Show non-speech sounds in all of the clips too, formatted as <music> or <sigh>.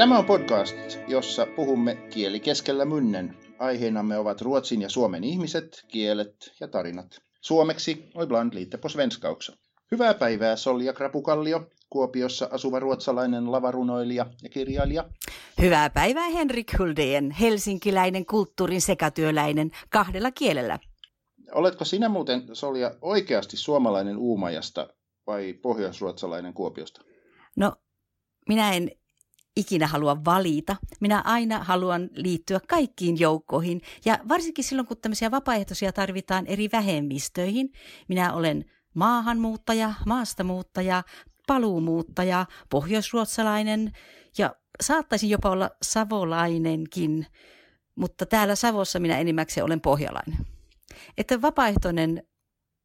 Tämä on podcast, jossa puhumme kieli keskellä munnen. Aiheenamme ovat Ruotsin ja Suomen ihmiset, kielet ja tarinat. Suomeksi oi bland lite på svenska också. Hyvää päivää Solja Krapukallio, Kuopiossa asuva ruotsalainen lavarunoilija ja kirjailija. Hyvää päivää Henrik Huldeen, helsinkiläinen kulttuurin sekatyöläinen kahdella kielellä. Oletko sinä muuten, Solja, oikeasti suomalainen Uumajasta vai pohjoisruotsalainen Kuopiosta? No, minä en ikinä halua valita. Minä aina haluan liittyä kaikkiin joukkoihin ja varsinkin silloin, kun tämmöisiä vapaaehtoisia tarvitaan eri vähemmistöihin. Minä olen maahanmuuttaja, maastamuuttaja, paluumuuttaja, pohjoisruotsalainen ja saattaisin jopa olla savolainenkin, mutta täällä Savossa minä enimmäkseen olen pohjalainen. Että vapaaehtoinen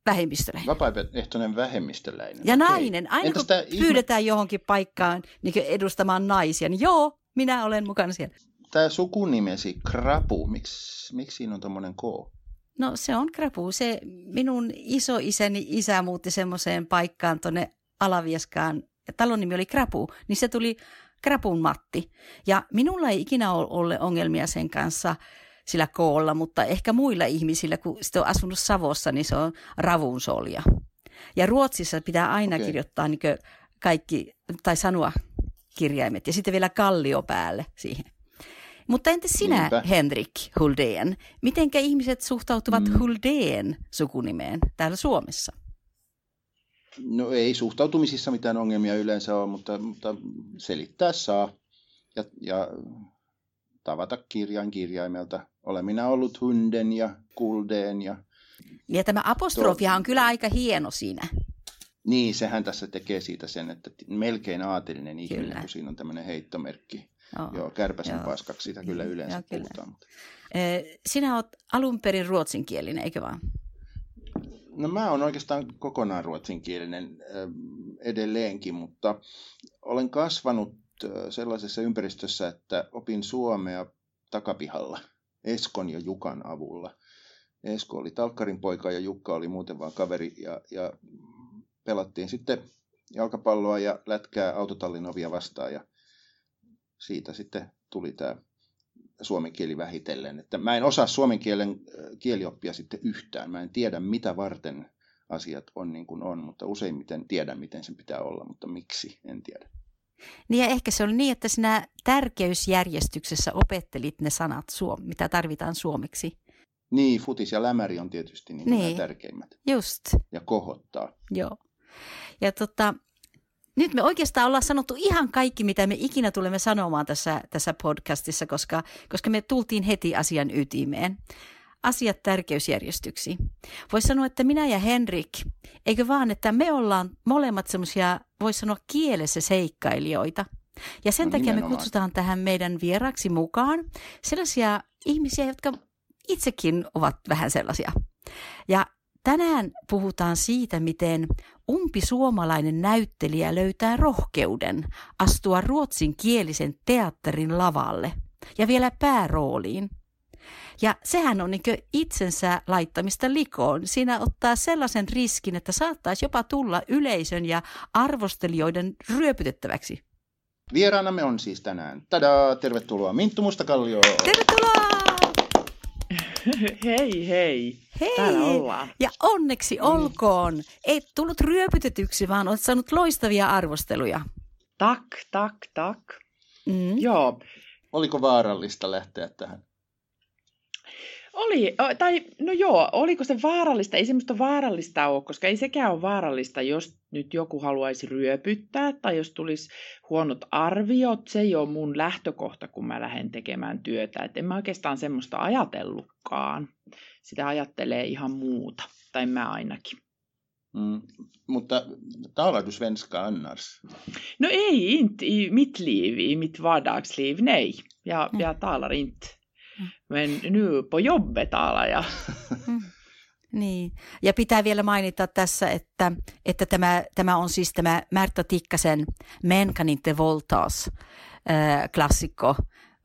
vähemmistöläinen. Vapaaehtoinen vähemmistöläinen. Ja Okei. nainen. Aina Entäs kun pyydetään ihme... johonkin paikkaan niin edustamaan naisia, niin joo, minä olen mukana siellä. Tämä sukunimesi Krapu, miksi, miksi siinä on tuommoinen K? No se on Krapu. Se minun isoisäni isä muutti semmoiseen paikkaan tuonne Alavieskaan. Talon nimi oli Krapu, niin se tuli Krapun Matti. Ja minulla ei ikinä ole ongelmia sen kanssa – sillä koolla, mutta ehkä muilla ihmisillä, kun sitten on asunut Savossa, niin se on ravunsolja. Ja Ruotsissa pitää aina okay. kirjoittaa niin kaikki, tai sanoa kirjaimet, ja sitten vielä kallio päälle siihen. Mutta entä sinä, Niinpä. Henrik Huldeen? Mitenkä ihmiset suhtautuvat mm. Huldeen sukunimeen täällä Suomessa? No ei suhtautumisissa mitään ongelmia yleensä ole, mutta, mutta selittää saa. Ja, ja tavata kirjan kirjaimelta. Olen minä ollut hunden ja kuldeen. Ja, ja tämä apostrofia tuo... on kyllä aika hieno siinä. Niin, sehän tässä tekee siitä sen, että melkein aatelinen ihminen, kyllä. kun siinä on tämmöinen heittomerkki. Oh, joo, kärpäsen joo. paskaksi sitä kyllä yleensä joo, kyllä. puhutaan. Mutta... Sinä olet alun perin ruotsinkielinen, eikö vaan? No mä oon oikeastaan kokonaan ruotsinkielinen edelleenkin, mutta olen kasvanut sellaisessa ympäristössä, että opin suomea takapihalla Eskon ja Jukan avulla. Esko oli talkkarin poika ja Jukka oli muuten vaan kaveri ja, ja pelattiin sitten jalkapalloa ja lätkää autotallin ovia vastaan ja siitä sitten tuli tämä suomen kieli vähitellen. Että mä en osaa suomen kielen kielioppia sitten yhtään. Mä en tiedä mitä varten asiat on niin kuin on, mutta useimmiten tiedän miten sen pitää olla, mutta miksi en tiedä. Niin ja ehkä se oli niin, että sinä tärkeysjärjestyksessä opettelit ne sanat, mitä tarvitaan suomeksi. Niin, futis ja lämäri on tietysti niin niin. tärkeimmät. Just. Ja kohottaa. Joo. Ja tota, nyt me oikeastaan ollaan sanottu ihan kaikki, mitä me ikinä tulemme sanomaan tässä, tässä podcastissa, koska, koska me tultiin heti asian ytimeen asiat tärkeysjärjestyksi. Voisi sanoa, että minä ja Henrik, eikö vaan, että me ollaan molemmat semmoisia, voisi sanoa kielessä seikkailijoita. Ja sen no, takia nimenomaan. me kutsutaan tähän meidän vieraksi mukaan sellaisia ihmisiä, jotka itsekin ovat vähän sellaisia. Ja tänään puhutaan siitä, miten umpi suomalainen näyttelijä löytää rohkeuden astua ruotsinkielisen teatterin lavalle ja vielä päärooliin – ja sehän on niin itsensä laittamista likoon. Siinä ottaa sellaisen riskin, että saattaisi jopa tulla yleisön ja arvostelijoiden ryöpytettäväksi. Vieraanamme on siis tänään. Tadaa, tervetuloa Minttu Mustakallio. Tervetuloa! <laughs> Hei, hei. Hei. Täällä ollaan. Ja onneksi olkoon. Et tullut ryöpytetyksi, vaan olet saanut loistavia arvosteluja. Tak, tak, tak. Mm. Joo. Oliko vaarallista lähteä tähän? Oli, tai no joo, oliko se vaarallista? Ei semmoista vaarallista ole, koska ei sekään ole vaarallista, jos nyt joku haluaisi ryöpyttää tai jos tulisi huonot arviot. Se ei ole mun lähtökohta, kun mä lähden tekemään työtä. Et en mä oikeastaan semmoista ajatellutkaan. Sitä ajattelee ihan muuta, tai mä ainakin. Mm, mutta talar du svenska annars? No ei, inte i mitt liv, i mitt vardagsliv, nej. Jag, jag talar inte Men nu på jobbet talar jag. Mm. Niin, ja pitää vielä mainita tässä, että, että tämä, tämä on siis tämä Märta Tikkasen Men kan inte voltas äh, klassikko,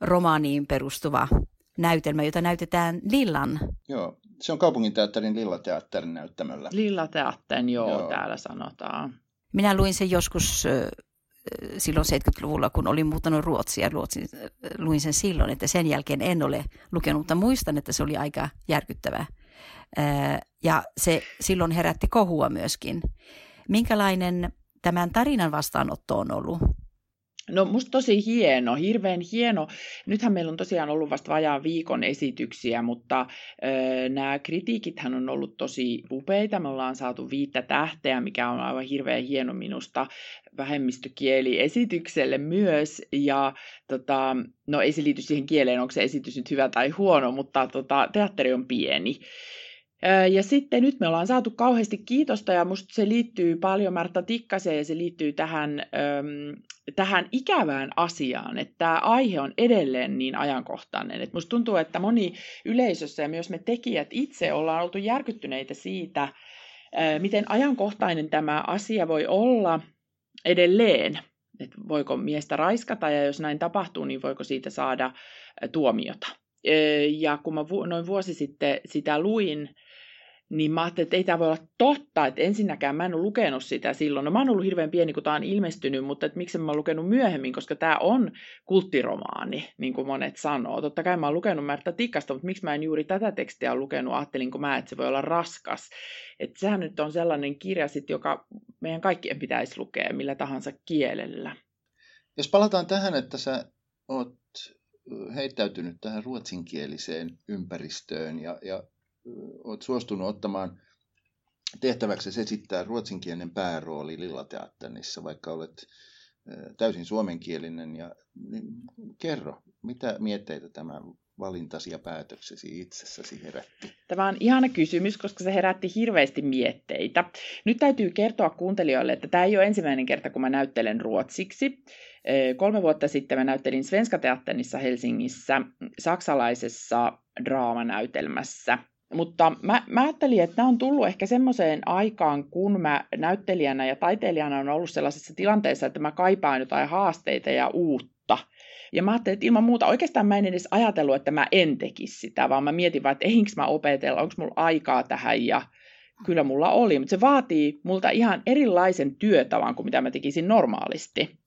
romaaniin perustuva näytelmä, jota näytetään Lillan. Joo, se on kaupunginteatterin Lillateatterin näyttämällä. Lillateatterin, joo, joo, täällä sanotaan. Minä luin sen joskus silloin 70-luvulla, kun olin muuttanut Ruotsia, Ruotsin, luin sen silloin, että sen jälkeen en ole lukenut, mutta muistan, että se oli aika järkyttävä. Ja se silloin herätti kohua myöskin. Minkälainen tämän tarinan vastaanotto on ollut? No musta tosi hieno, hirveän hieno. Nythän meillä on tosiaan ollut vasta vajaan viikon esityksiä, mutta ö, nämä kritiikithän on ollut tosi upeita. Me ollaan saatu viittä tähteä, mikä on aivan hirveän hieno minusta vähemmistökieli esitykselle myös. Ja tota, no ei se liity siihen kieleen, onko se esitys nyt hyvä tai huono, mutta tota, teatteri on pieni. Ja sitten nyt me ollaan saatu kauheasti kiitosta ja musta se liittyy paljon Martta Tikkaseen ja se liittyy tähän, tähän ikävään asiaan, että tämä aihe on edelleen niin ajankohtainen. Et musta tuntuu, että moni yleisössä ja myös me tekijät itse ollaan oltu järkyttyneitä siitä, miten ajankohtainen tämä asia voi olla edelleen. Että voiko miestä raiskata ja jos näin tapahtuu, niin voiko siitä saada tuomiota. Ja kun mä noin vuosi sitten sitä luin, niin mä ajattelin, että ei tämä voi olla totta, että ensinnäkään mä en ole lukenut sitä silloin. No mä oon ollut hirveän pieni, kun tämä on ilmestynyt, mutta että miksi mä oon lukenut myöhemmin, koska tämä on kulttiromaani, niin kuin monet sanoo. Totta kai mä oon lukenut Märtä Tikasta, mutta miksi mä en juuri tätä tekstiä lukenut, ajattelinko mä, että se voi olla raskas. Että sehän nyt on sellainen kirja, sit, joka meidän kaikkien pitäisi lukea millä tahansa kielellä. Jos palataan tähän, että sä oot heittäytynyt tähän ruotsinkieliseen ympäristöön ja, ja olet suostunut ottamaan tehtäväksi esittää ruotsinkielinen päärooli Lillateatterissa, vaikka olet täysin suomenkielinen. Ja, niin, kerro, mitä mietteitä tämä valintasi ja päätöksesi itsessäsi herätti? Tämä on ihana kysymys, koska se herätti hirveästi mietteitä. Nyt täytyy kertoa kuuntelijoille, että tämä ei ole ensimmäinen kerta, kun mä näyttelen ruotsiksi. Kolme vuotta sitten mä näyttelin Svenska Teatterissa Helsingissä saksalaisessa draamanäytelmässä – mutta mä, mä ajattelin, että nämä on tullut ehkä semmoiseen aikaan, kun mä näyttelijänä ja taiteilijana on ollut sellaisessa tilanteessa, että mä kaipaan jotain haasteita ja uutta. Ja mä ajattelin, että ilman muuta oikeastaan mä en edes ajatellut, että mä en tekisi sitä, vaan mä mietin vaan, että eihinkö mä opetella, onko mulla aikaa tähän ja kyllä mulla oli, mutta se vaatii multa ihan erilaisen työtavan kuin mitä mä tekisin normaalisti.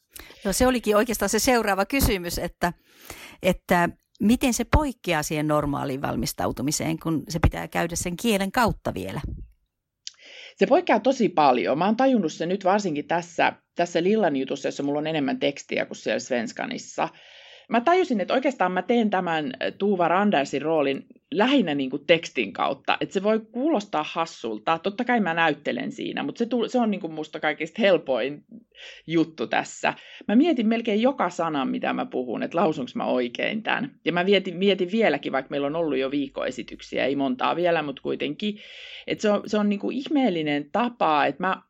No se olikin oikeastaan se seuraava kysymys, että, että Miten se poikkeaa siihen normaaliin valmistautumiseen, kun se pitää käydä sen kielen kautta vielä? Se poikkeaa tosi paljon. Mä oon tajunnut se nyt varsinkin tässä, tässä Lillan jutussa, jossa mulla on enemmän tekstiä kuin siellä Svenskanissa. Mä tajusin, että oikeastaan mä teen tämän Tuuva Randersin roolin lähinnä niin kuin tekstin kautta. Että se voi kuulostaa hassulta. Totta kai mä näyttelen siinä, mutta se, tuli, se on niin kuin musta kaikista helpoin juttu tässä. Mä mietin melkein joka sana, mitä mä puhun, että lausunko mä oikein tämän. Ja mä mietin, mietin vieläkin, vaikka meillä on ollut jo viikkoesityksiä, ei montaa vielä, mutta kuitenkin. Että se on, se on niin kuin ihmeellinen tapa, että mä,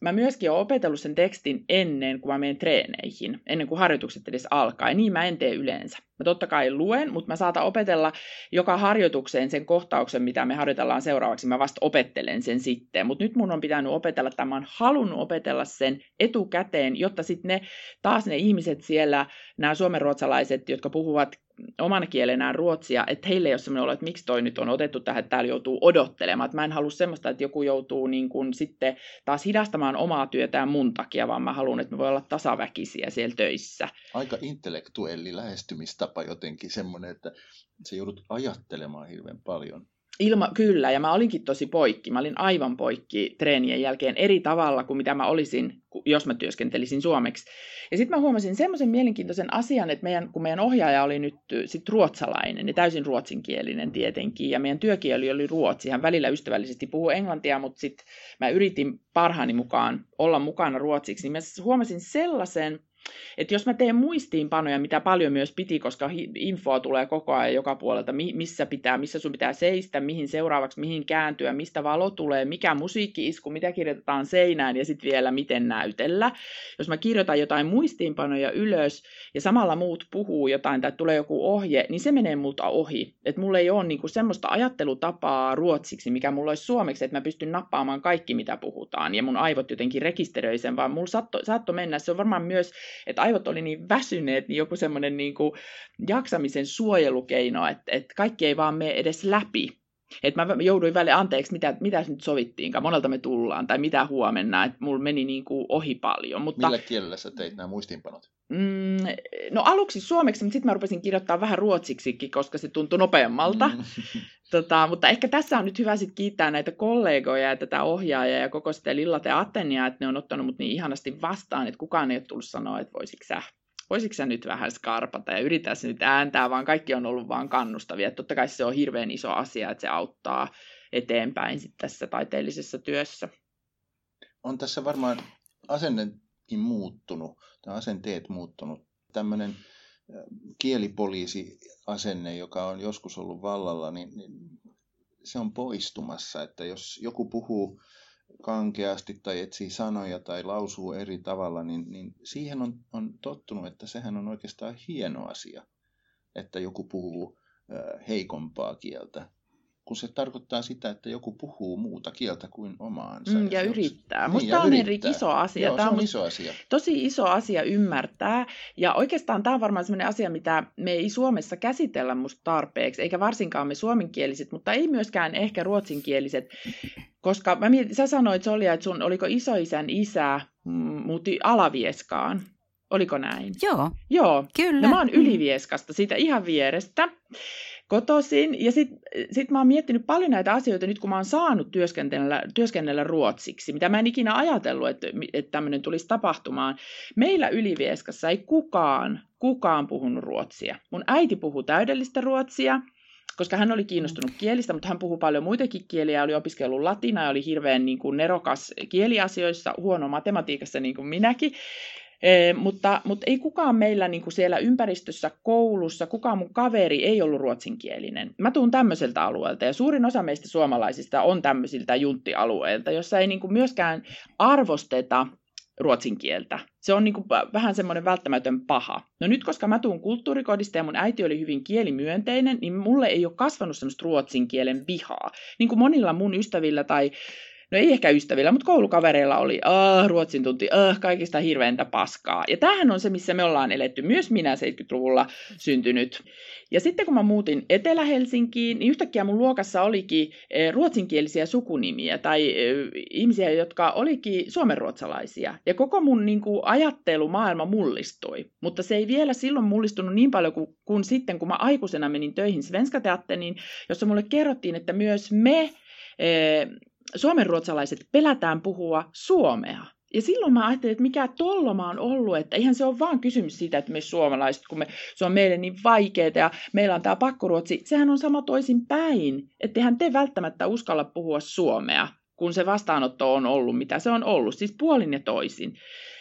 mä myöskin olen opetellut sen tekstin ennen kuin mä menen treeneihin, ennen kuin harjoitukset edes alkaa. Ja niin mä en tee yleensä. Mä totta kai luen, mutta mä saatan opetella joka harjoitukseen sen kohtauksen, mitä me harjoitellaan seuraavaksi. Mä vasta opettelen sen sitten. Mutta nyt mun on pitänyt opetella, tai mä oon halunnut opetella sen etukäteen, jotta sitten ne taas ne ihmiset siellä, nämä suomenruotsalaiset, jotka puhuvat omana kielenään ruotsia, että heille ei ole sellainen olo, että miksi toi nyt on otettu tähän, että täällä joutuu odottelemaan. Että mä en halua semmoista, että joku joutuu niin kuin sitten taas hidastamaan omaa työtään mun takia, vaan mä haluan, että me voi olla tasaväkisiä siellä töissä. Aika intellektuelli lähestymistapa jotenkin semmoinen, että se joudut ajattelemaan hirveän paljon. Ilma, kyllä, ja mä olinkin tosi poikki. Mä olin aivan poikki treenien jälkeen eri tavalla kuin mitä mä olisin, jos mä työskentelisin suomeksi. Ja sitten mä huomasin semmoisen mielenkiintoisen asian, että meidän, kun meidän ohjaaja oli nyt sit ruotsalainen ja täysin ruotsinkielinen tietenkin, ja meidän työkieli oli ruotsi, hän välillä ystävällisesti puhuu englantia, mutta sitten mä yritin parhaani mukaan olla mukana ruotsiksi, niin mä huomasin sellaisen et jos mä teen muistiinpanoja, mitä paljon myös piti, koska infoa tulee koko ajan joka puolelta, missä pitää, missä sun pitää seistä, mihin seuraavaksi, mihin kääntyä, mistä valo tulee, mikä musiikki-isku, mitä kirjoitetaan seinään ja sitten vielä miten näytellä. Jos mä kirjoitan jotain muistiinpanoja ylös ja samalla muut puhuu jotain tai tulee joku ohje, niin se menee multa ohi. Että mulla ei ole niinku semmoista ajattelutapaa ruotsiksi, mikä mulla olisi suomeksi, että mä pystyn nappaamaan kaikki, mitä puhutaan ja mun aivot jotenkin rekisteröi sen, vaan mulla saattoi saatto mennä. Se on varmaan myös että aivot oli niin väsyneet, niin joku semmoinen niin kuin jaksamisen suojelukeino, että, että kaikki ei vaan mene edes läpi. Että mä jouduin välillä, anteeksi, mitä, mitä nyt sovittiinkaan, monelta me tullaan, tai mitä huomenna, että mulla meni niin kuin ohi paljon. Mutta, Millä kielellä sä teit nämä muistiinpanot? Mm, no aluksi suomeksi, mutta sitten mä rupesin kirjoittaa vähän ruotsiksikin, koska se tuntui nopeammalta. Mm. <laughs> Tota, mutta ehkä tässä on nyt hyvä sit kiittää näitä kollegoja ja tätä ohjaajaa ja koko sitä Lillate Atenia, että ne on ottanut mut niin ihanasti vastaan, että kukaan ei ole tullut sanoa, että voisitko sä, voisitko sä nyt vähän skarpata ja yritää se nyt ääntää, vaan kaikki on ollut vaan kannustavia. Et totta kai se on hirveän iso asia, että se auttaa eteenpäin sit tässä taiteellisessa työssä. On tässä varmaan asennekin muuttunut, tai asenteet muuttunut. Tämmöinen kielipoliisi-asenne, joka on joskus ollut vallalla, niin, niin se on poistumassa. Että jos joku puhuu kankeasti tai etsii sanoja tai lausuu eri tavalla, niin, niin siihen on, on tottunut, että sehän on oikeastaan hieno asia, että joku puhuu heikompaa kieltä kun se tarkoittaa sitä, että joku puhuu muuta kieltä kuin omaansa. Mm, ja, ja yrittää. Niin, Musta tämä on Henrik iso asia. Joo, tämä on, on iso asia. Tosi iso asia ymmärtää. Ja oikeastaan tämä on varmaan sellainen asia, mitä me ei Suomessa käsitellä musta tarpeeksi, eikä varsinkaan me suomenkieliset, mutta ei myöskään ehkä ruotsinkieliset. Koska mä mietin, sä sanoit Solja, että sun oliko isoisän isä muutti Alavieskaan. Oliko näin? Joo. Joo. Kyllä. No mä oon Ylivieskasta, siitä ihan vierestä kotoisin. Ja sitten sit mä oon miettinyt paljon näitä asioita nyt, kun mä oon saanut työskennellä, työskennellä ruotsiksi, mitä mä en ikinä ajatellut, että, että tämmöinen tulisi tapahtumaan. Meillä Ylivieskassa ei kukaan, kukaan puhunut ruotsia. Mun äiti puhuu täydellistä ruotsia, koska hän oli kiinnostunut kielistä, mutta hän puhuu paljon muitakin kieliä, oli opiskellut latinaa ja oli hirveän niin kuin, nerokas kieliasioissa, huono matematiikassa niin kuin minäkin. Mutta, mutta ei kukaan meillä niin kuin siellä ympäristössä, koulussa, kukaan mun kaveri ei ollut ruotsinkielinen. Mä tuun tämmöiseltä alueelta ja suurin osa meistä suomalaisista on tämmöisiltä junttialueilta, jossa ei niin kuin myöskään arvosteta ruotsin kieltä. Se on niin kuin vähän semmoinen välttämätön paha. No nyt, koska mä tuun kulttuurikodista ja mun äiti oli hyvin kielimyönteinen, niin mulle ei ole kasvanut semmoista ruotsin kielen vihaa. Niin kuin monilla mun ystävillä tai no ei ehkä ystävillä, mutta koulukavereilla oli, ah, ruotsin tunti, ah, kaikista hirveintä paskaa. Ja tämähän on se, missä me ollaan eletty, myös minä 70-luvulla syntynyt. Ja sitten kun mä muutin Etelä-Helsinkiin, niin yhtäkkiä mun luokassa olikin eh, ruotsinkielisiä sukunimiä tai eh, ihmisiä, jotka olikin suomenruotsalaisia. Ja koko mun niin kuin, ajattelumaailma mullistui. Mutta se ei vielä silloin mullistunut niin paljon kuin, kuin sitten, kun mä aikuisena menin töihin Svenska Teatteriin, jossa mulle kerrottiin, että myös me eh, suomenruotsalaiset pelätään puhua suomea. Ja silloin mä ajattelin, että mikä tolloma on ollut, että eihän se ole vaan kysymys siitä, että me suomalaiset, kun me, se on meille niin vaikeaa ja meillä on tämä pakkoruotsi, sehän on sama toisin päin. Että eihän te välttämättä uskalla puhua suomea, kun se vastaanotto on ollut, mitä se on ollut, siis puolin ja toisin.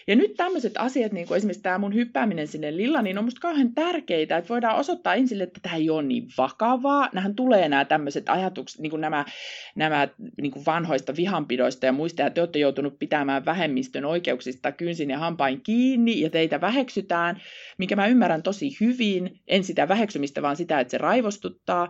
Ja nyt tämmöiset asiat, niin kuin esimerkiksi tämä mun hyppääminen sinne Lilla, niin on musta kauhean tärkeitä, että voidaan osoittaa ihmisille, että tämä ei ole niin vakavaa. Nähän tulee nämä tämmöiset ajatukset, niin kuin nämä, nämä niin kuin vanhoista vihanpidoista ja muista, että te olette joutunut pitämään vähemmistön oikeuksista kynsin ja hampain kiinni ja teitä väheksytään, mikä mä ymmärrän tosi hyvin. En sitä väheksymistä, vaan sitä, että se raivostuttaa.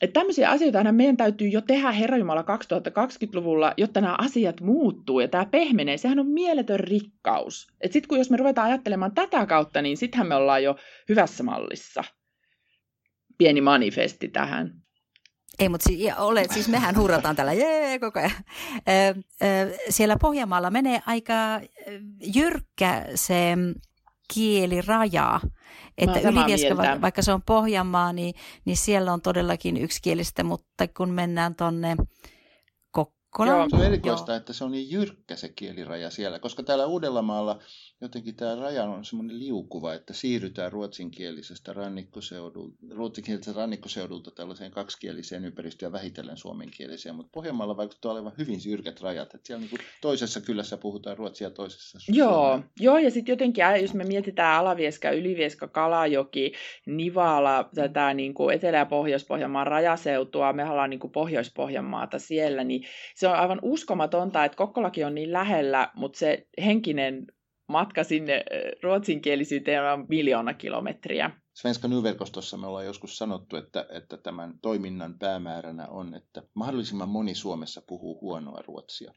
Että tämmöisiä asioita meidän täytyy jo tehdä Herra Jumala 2020-luvulla, jotta nämä asiat muuttuu ja tämä pehmenee. Sehän on mieletön rikkaus. Että sitten kun jos me ruvetaan ajattelemaan tätä kautta, niin sittenhän me ollaan jo hyvässä mallissa. Pieni manifesti tähän. Ei, mutta si- ole, siis mehän hurrataan tällä jee koko ajan. siellä Pohjanmaalla menee aika jyrkkä se kieliraja. Että Ylivieska, va- vaikka se on Pohjanmaa, niin, niin siellä on todellakin yksikielistä, mutta kun mennään tuonne Kokkolaan... Joo, se on erikoista, Joo. että se on niin jyrkkä se kieliraja siellä, koska täällä Uudellamaalla jotenkin tämä raja on semmoinen liukuva, että siirrytään ruotsinkielisestä rannikkoseudulta, ruotsinkielisestä rannikkoseudulta tällaiseen kaksikieliseen ympäristöön ja vähitellen suomenkieliseen, mutta Pohjanmaalla vaikuttaa olevan hyvin jyrkät rajat, että siellä niin kuin toisessa kylässä puhutaan ruotsia toisessa Joo, joo ja sitten jotenkin, jos me mietitään Alavieska, Ylivieska, Kalajoki, Nivala, tätä niin kuin Etelä- ja Pohjois-Pohjanmaan rajaseutua, me ollaan niin kuin Pohjois-Pohjanmaata siellä, niin se on aivan uskomatonta, että Kokkolakin on niin lähellä, mutta se henkinen matka sinne ruotsinkielisyyteen on miljoona kilometriä. Svenska Nyverkostossa me ollaan joskus sanottu, että, että tämän toiminnan päämääränä on, että mahdollisimman moni Suomessa puhuu huonoa ruotsia.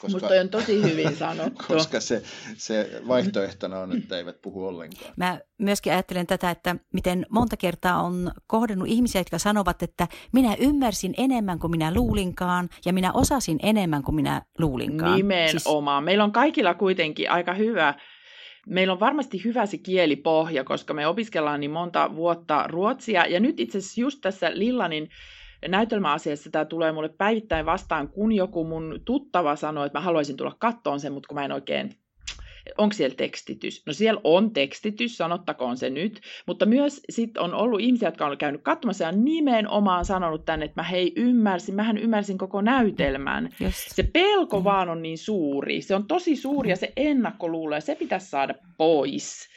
Koska, Musta on tosi hyvin <laughs> sanottu. koska se, se vaihtoehtona on, että eivät puhu ollenkaan. Mä myöskin ajattelen tätä, että miten monta kertaa on kohdannut ihmisiä, jotka sanovat, että minä ymmärsin enemmän kuin minä luulinkaan ja minä osasin enemmän kuin minä luulinkaan. Nimenomaan. Siis... Meillä on kaikilla kuitenkin aika hyvä Meillä on varmasti hyvä se kielipohja, koska me opiskellaan niin monta vuotta ruotsia. Ja nyt itse asiassa just tässä Lillanin näytelmäasiassa tämä tulee mulle päivittäin vastaan, kun joku mun tuttava sanoo, että mä haluaisin tulla kattoon sen, mutta kun mä en oikein onko siellä tekstitys? No siellä on tekstitys, sanottakoon se nyt, mutta myös sit on ollut ihmisiä, jotka on käynyt katsomassa ja nimenomaan sanonut tänne, että mä hei ymmärsin, mähän ymmärsin koko näytelmän. Just. Se pelko mm. vaan on niin suuri, se on tosi suuri ja se ennakkoluulo ja se pitäisi saada pois.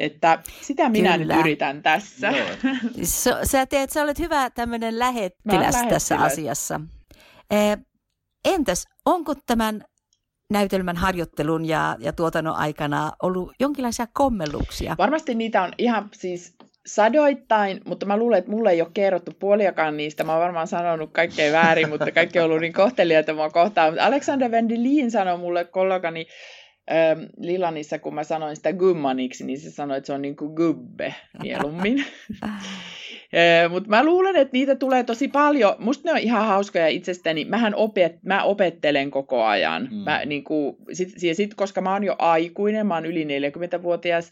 Että sitä minä Kyllä. nyt yritän tässä. <laughs> So, sä teet, sä olet hyvä tämmöinen lähettiläs tässä asiassa. Eh, entäs, onko tämän näytelmän harjoittelun ja, ja tuotannon aikana ollut jonkinlaisia kommelluksia? Varmasti niitä on ihan siis sadoittain, mutta mä luulen, että mulle ei ole kerrottu puoliakaan niistä. Mä oon varmaan sanonut kaikkea väärin, mutta kaikki on ollut niin kohtelijoita mua kohtaan. Mutta Alexander Vendelin sanoi mulle kollegani ähm, Lilanissa, kun mä sanoin sitä gummaniksi, niin se sanoi, että se on niin kuin gubbe mieluummin. <laughs> Mutta mä luulen, että niitä tulee tosi paljon. Musta ne on ihan hauskoja itsestäni. Mähän opet, mä opettelen koko ajan. Mm. Mä, niin kuin, sit, sit, koska mä oon jo aikuinen, mä oon yli 40-vuotias,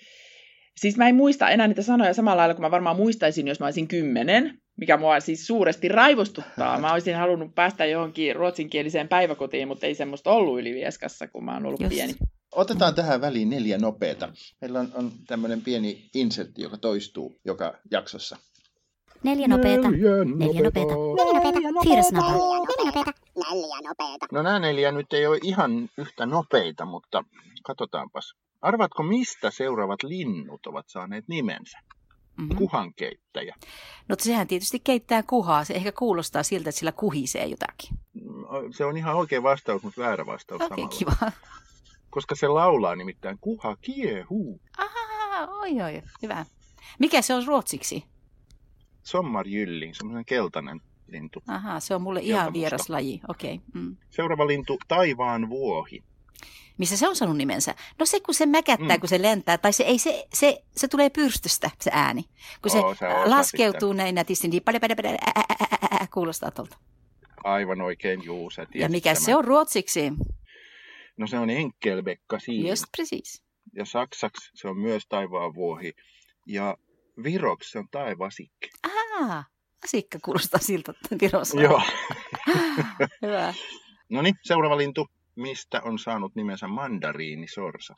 Siis mä en muista enää niitä sanoja samalla lailla kuin mä varmaan muistaisin, jos mä olisin kymmenen, mikä mua siis suuresti raivostuttaa. Mä olisin halunnut päästä johonkin ruotsinkieliseen päiväkotiin, mutta ei semmoista ollut Ylivieskassa, kun mä oon ollut Just. pieni. Otetaan tähän väliin neljä nopeata. Meillä on, on tämmöinen pieni insertti, joka toistuu joka jaksossa. Neljä nopeeta. Neljä nopeeta. Neljä nopeeta. Fyra snabba. Neljä nopeeta. Neljä nopeeta. No nämä neljä nyt ei ole ihan yhtä nopeita, mutta katsotaanpas. Arvatko, mistä seuraavat linnut ovat saaneet nimensä? Mm-hmm. Kuhankeittäjä. No sehän tietysti keittää kuhaa. Se ehkä kuulostaa siltä, että sillä kuhisee jotakin. Se on ihan oikea vastaus, mutta väärä vastaus Okei, okay, kiva. Koska se laulaa nimittäin kuha kiehuu. Aha, oi oi, hyvä. Mikä se on ruotsiksi? sommarjylling, semmoinen keltainen lintu. Aha, se on mulle ihan vieras laji, okei. Okay. Mm. Seuraava lintu, taivaan vuohi. Missä se on saanut nimensä? No se, kun se mäkättää, mm. kun se lentää, tai se, ei, se, se, se tulee pyrstöstä, se ääni. Kun se, oh, se laskeutuu näin nätisti, niin paljon, kuulostaa tuolta. Aivan oikein, juu, sä Ja mikä tämän. se on ruotsiksi? No se on enkelbekka siinä. Just precis. Ja saksaksi se on myös taivaan vuohi. Ja Viroksi se on taivasikki. Ah, asikka kuulostaa siltä Virossa. Joo. <laughs> Hyvä. No niin, seuraava lintu. Mistä on saanut nimensä mandariinisorsa?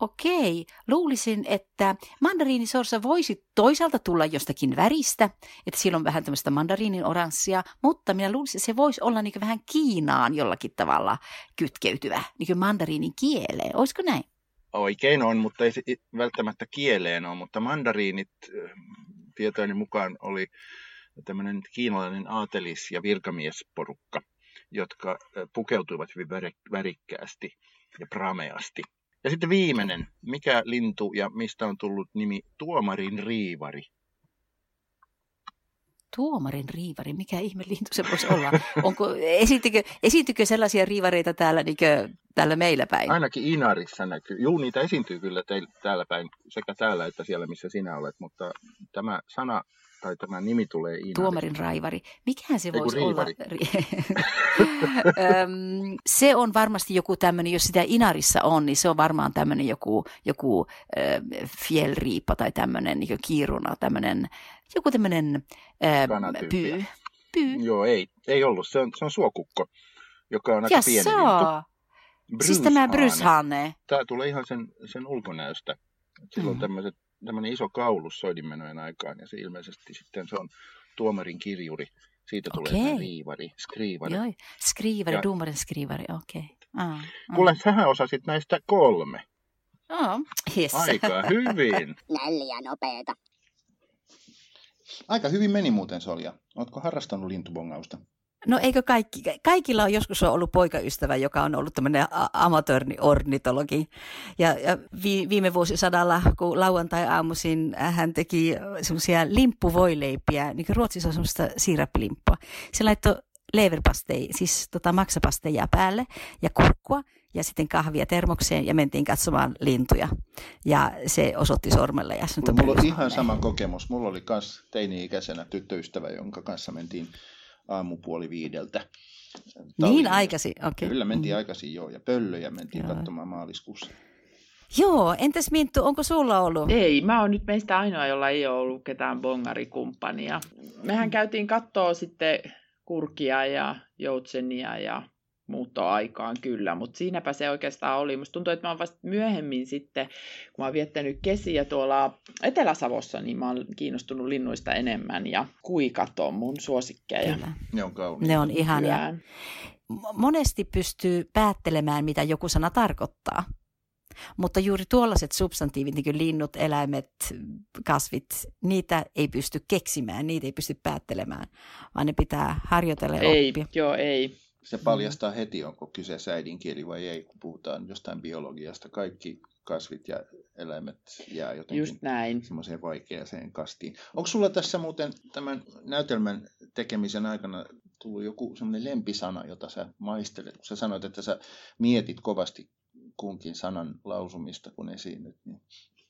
Okei, luulisin, että mandariinisorsa voisi toisaalta tulla jostakin väristä, että sillä on vähän tämmöistä mandariinin oranssia, mutta minä luulisin, että se voisi olla niin vähän Kiinaan jollakin tavalla kytkeytyvä, niin kuin mandariinin kieleen. Olisiko näin? Oikein on, mutta ei välttämättä kieleen ole, mutta mandariinit tietojeni mukaan oli tämmöinen kiinalainen aatelis- ja virkamiesporukka, jotka pukeutuivat hyvin värikkäästi ja prameasti. Ja sitten viimeinen, mikä lintu ja mistä on tullut nimi Tuomarin riivari? Tuomarin riivari, mikä ihme lintu se voisi olla? Onko, esitykö, esitykö sellaisia riivareita täällä, niin kuin, täällä meillä päin? Ainakin Inarissa näkyy. Juu, niitä esiintyy kyllä teillä, täällä päin, sekä täällä että siellä, missä sinä olet, mutta tämä sana tai tämä nimi tulee Inarista. Tuomarin raivari. Mikähän se voisi olla? <laughs> se on varmasti joku tämmöinen, jos sitä Inarissa on, niin se on varmaan tämmöinen joku, joku äh, fjellriippa tai tämmöinen niin kiiruna, tämmöinen, joku tämmöinen äh, pyy. pyy. Joo, ei, ei ollut. Se on, se on suokukko, joka on aika ja pieni lintu. Siis tämä bryshane. Tämä tulee ihan sen, sen ulkonäöstä. Silloin mm. tämmöiset tämmöinen iso kaulus soidinmenojen aikaan ja se ilmeisesti sitten se on tuomarin kirjuri. Siitä tulee okay. riivari, skriivari. Joo, skriivari, ja... dumarin skriivari, okei. Okay. Ah, ah. Kuule, sähän osasit näistä kolme. Oh, yes. Aika <laughs> hyvin. Neljä nopeeta. Aika hyvin meni muuten Solja. Oletko harrastanut lintubongausta? No eikö kaikki, kaikilla on joskus on ollut poikaystävä, joka on ollut tämmöinen amatöörni-ornitologi. Ja, ja vi, viime vuosisadalla, kun lauantai-aamuisin hän teki semmoisia limppuvoileipiä, niin kuin Ruotsissa on semmoista siirappilimppua. Se laittoi leverpastei, siis tota maksapasteja päälle ja kurkkua ja sitten kahvia termokseen ja mentiin katsomaan lintuja. Ja se osoitti sormella. Ja sanoi, mulla on ihan sama kokemus. Mulla oli myös teini-ikäisenä tyttöystävä, jonka kanssa mentiin aamupuoli viideltä. Niin aikaisin, okei. Okay. Kyllä mentiin mm. aikaisin joo, ja pöllöjä mentiin joo. katsomaan maaliskuussa. Joo, entäs Minttu, onko sulla ollut? Ei, mä oon nyt meistä ainoa, jolla ei ole ollut ketään bongarikumppania. Mehän käytiin katsoa sitten kurkia ja joutsenia ja muuttoaikaan kyllä, mutta siinäpä se oikeastaan oli. Musta tuntuu, että mä oon vasta myöhemmin sitten, kun mä oon viettänyt kesiä tuolla Etelä-Savossa, niin mä oon kiinnostunut linnuista enemmän ja kuikat on mun suosikkeja. Kyllä. Ne on kauniita. Ne on ihania. Monesti pystyy päättelemään, mitä joku sana tarkoittaa. Mutta juuri tuollaiset substantiivit, niin kuin linnut, eläimet, kasvit, niitä ei pysty keksimään, niitä ei pysty päättelemään, vaan ne pitää harjoitella ja ei, oppia. Joo, ei. Se paljastaa heti, onko kyseessä äidinkieli vai ei, kun puhutaan jostain biologiasta. Kaikki kasvit ja eläimet jää jotenkin Just näin. semmoiseen vaikeaseen kastiin. Onko sulla tässä muuten tämän näytelmän tekemisen aikana tullut joku semmoinen lempisana, jota sä maistelet? Kun sä sanoit, että sä mietit kovasti kunkin sanan lausumista, kun esiinnyt, niin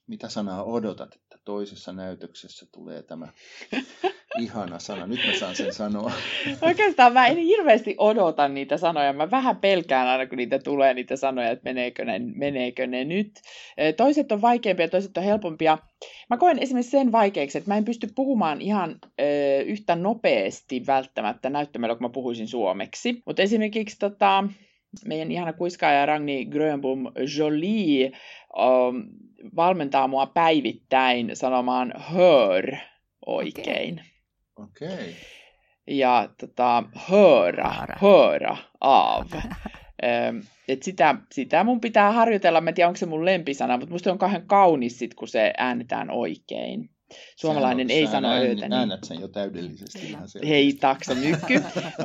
mitä sanaa odotat, että toisessa näytöksessä tulee tämä <laughs> ihana sana. Nyt mä saan sen sanoa. <laughs> Oikeastaan mä en hirveästi odota niitä sanoja. Mä vähän pelkään aina, kun niitä tulee niitä sanoja, että meneekö ne, meneekö ne nyt. Toiset on vaikeampia, toiset on helpompia. Mä koen esimerkiksi sen vaikeaksi, että mä en pysty puhumaan ihan ö, yhtä nopeasti välttämättä näyttämällä, kun mä puhuisin suomeksi. Mutta esimerkiksi tota, meidän ihana kuiskaaja Ragni Grönbom Jolie um, valmentaa mua päivittäin sanomaan hör oikein. Okei. Okay. Okay. Ja tota, höra, höra av. Et sitä, sitä mun pitää harjoitella, mä en tiedä onko se mun lempisana, mutta musta on kauhean kaunis sit, kun se äänetään oikein. Suomalainen on, ei sano öötä. Niin... Äänät sen jo täydellisesti. Ihan Hei taksa mykky.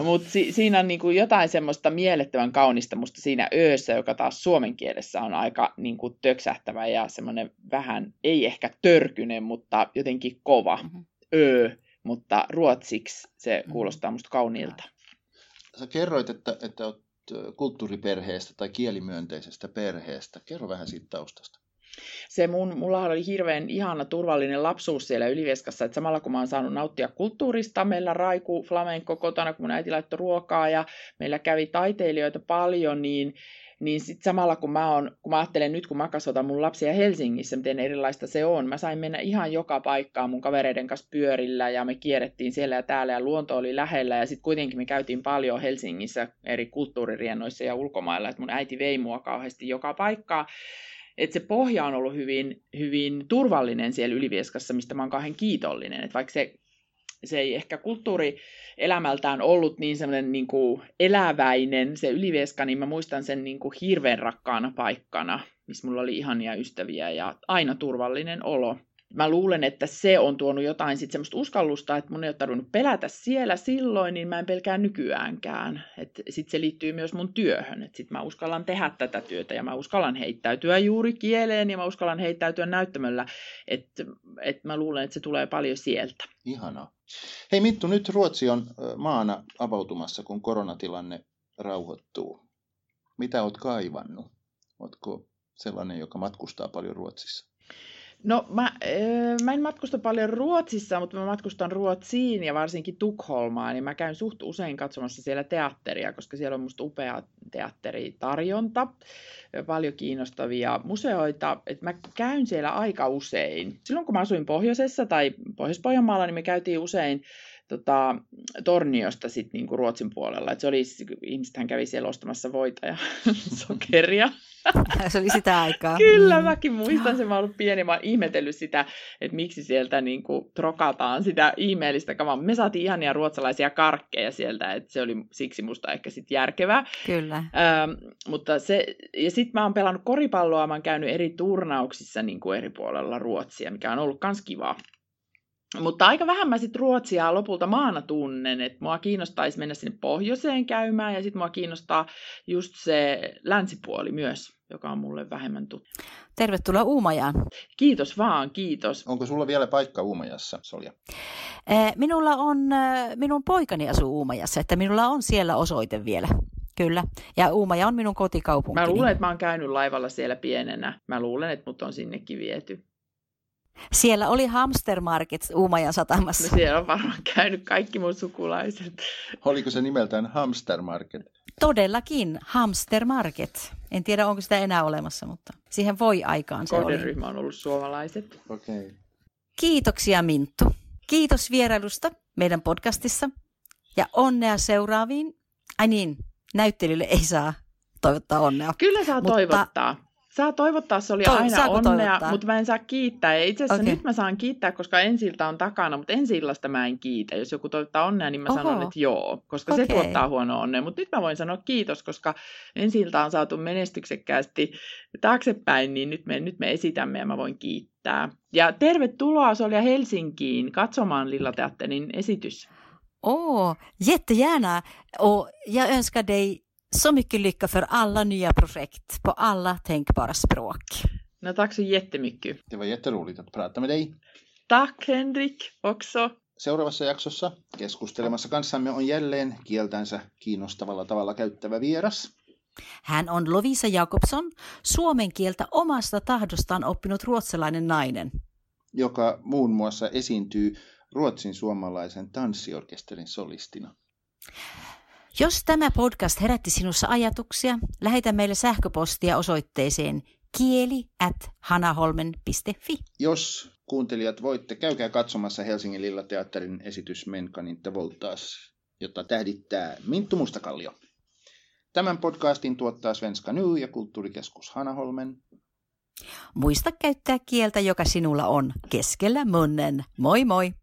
Mutta si- siinä on niinku jotain semmoista mielettömän kaunista musta siinä öössä, joka taas suomen kielessä on aika niinku töksähtävä ja semmoinen vähän, ei ehkä törkynen, mutta jotenkin kova. Mm-hmm. Öö, mutta ruotsiksi se mm-hmm. kuulostaa musta kauniilta. Sä kerroit, että, että olet kulttuuriperheestä tai kielimyönteisestä perheestä. Kerro vähän siitä taustasta se mun, mulla oli hirveän ihana turvallinen lapsuus siellä Ylivieskassa, että samalla kun mä oon saanut nauttia kulttuurista, meillä raiku flamenco kotona, kun mun äiti laittoi ruokaa ja meillä kävi taiteilijoita paljon, niin niin sitten samalla kun mä, on, kun mä ajattelen nyt, kun mä kasvatan mun lapsia Helsingissä, miten erilaista se on, mä sain mennä ihan joka paikkaan mun kavereiden kanssa pyörillä ja me kierrettiin siellä ja täällä ja luonto oli lähellä. Ja sitten kuitenkin me käytiin paljon Helsingissä eri kulttuuririennoissa ja ulkomailla, että mun äiti vei mua kauheasti joka paikkaa että se pohja on ollut hyvin, hyvin turvallinen siellä Ylivieskassa, mistä mä oon kauhean kiitollinen. Että vaikka se, se ei ehkä kulttuurielämältään ollut niin semmoinen niin kuin eläväinen se Ylivieska, niin mä muistan sen niin kuin hirveän rakkaana paikkana, missä mulla oli ihania ystäviä ja aina turvallinen olo mä luulen, että se on tuonut jotain sit semmoista uskallusta, että mun ei ole tarvinnut pelätä siellä silloin, niin mä en pelkää nykyäänkään. Sitten se liittyy myös mun työhön, että sitten mä uskallan tehdä tätä työtä ja mä uskallan heittäytyä juuri kieleen ja mä uskallan heittäytyä näyttämöllä, että et mä luulen, että se tulee paljon sieltä. Ihanaa. Hei Mittu, nyt Ruotsi on maana avautumassa, kun koronatilanne rauhoittuu. Mitä oot kaivannut? Ootko sellainen, joka matkustaa paljon Ruotsissa? No mä, äh, mä en matkusta paljon Ruotsissa, mutta mä matkustan Ruotsiin ja varsinkin Tukholmaan, niin mä käyn suht usein katsomassa siellä teatteria, koska siellä on musta upea teatteritarjonta, paljon kiinnostavia museoita, että mä käyn siellä aika usein. Silloin kun mä asuin pohjoisessa tai Pohjois-Pohjanmaalla, niin me käytiin usein tota, Torniosta sit niinku Ruotsin puolella. Et se oli, ihmisethän kävi siellä ostamassa voita ja <laughs> sokeria. <laughs> se oli sitä aikaa. Kyllä, mm. mäkin muistan sen, mä ollut pieni, mä oon ihmetellyt sitä, että miksi sieltä niinku trokataan sitä ihmeellistä kamaa. Me saatiin ihania ruotsalaisia karkkeja sieltä, että se oli siksi musta ehkä sitten järkevää. Kyllä. Ähm, mutta se, ja sitten mä oon pelannut koripalloa, mä oon käynyt eri turnauksissa niin kuin eri puolella Ruotsia, mikä on ollut kans kivaa. Mutta aika vähän mä sitten Ruotsia lopulta maana tunnen, että mua kiinnostaisi mennä sinne pohjoiseen käymään ja sitten mua kiinnostaa just se länsipuoli myös. joka on mulle vähemmän tuttu. Tervetuloa Uumajaan. Kiitos vaan, kiitos. Onko sulla vielä paikka Uumajassa, Solja? Eh, minulla on, eh, minun poikani asuu Uumajassa, että minulla on siellä osoite vielä. Kyllä. Ja Uumaja on minun kotikaupunki. Mä luulen, että mä oon käynyt laivalla siellä pienenä. Mä luulen, että mut on sinnekin viety. Siellä oli Hamster Market Uumajan satamassa. No siellä on varmaan käynyt kaikki mun sukulaiset. Oliko se nimeltään Hamster Market? Todellakin Hamster Market. En tiedä, onko sitä enää olemassa, mutta siihen voi aikaan se oli. On ollut suomalaiset. Okei. Okay. Kiitoksia Minttu. Kiitos vierailusta meidän podcastissa ja onnea seuraaviin. Ai niin, näyttelylle ei saa toivottaa onnea. Kyllä saa Mutta- toivottaa. Saa toivottaa, se oli Toi- aina onnea, toivottaa? mutta mä en saa kiittää. Ja itse asiassa Okei. nyt mä saan kiittää, koska ensiltä on takana, mutta ensi illasta mä en kiitä. Jos joku toivottaa onnea, niin mä Oho. sanon, että joo, koska se Okei. tuottaa huonoa onnea. Mutta nyt mä voin sanoa kiitos, koska ensiltä on saatu menestyksekkäästi taaksepäin, niin nyt me, nyt me esitämme ja mä voin kiittää. Ja tervetuloa Solja Helsinkiin katsomaan Lillateatterin esitys. Åh, jättegärna. Och jag önskar dig så mycket lycka för alla nya projekt på alla tänkbara språk. No tack så jättemycket. Det var jätteroligt att prata med dig. Tack Henrik också. Seuraavassa jaksossa keskustelemassa kanssamme on jälleen kieltänsä kiinnostavalla tavalla käyttävä vieras. Hän on Lovisa Jakobson, suomen kieltä omasta tahdostaan oppinut ruotsalainen nainen. joka muun muassa esiintyy Ruotsin suomalaisen tanssiorkesterin solistina. Jos tämä podcast herätti sinussa ajatuksia, lähetä meille sähköpostia osoitteeseen kieli at hanaholmen.fi. Jos kuuntelijat voitte, käykää katsomassa Helsingin Lillateatterin esitys Menkanin The jota tähdittää Minttu Mustakallio. Tämän podcastin tuottaa Svenska Ny ja kulttuurikeskus Hanaholmen. Muista käyttää kieltä, joka sinulla on keskellä munnen. Moi moi!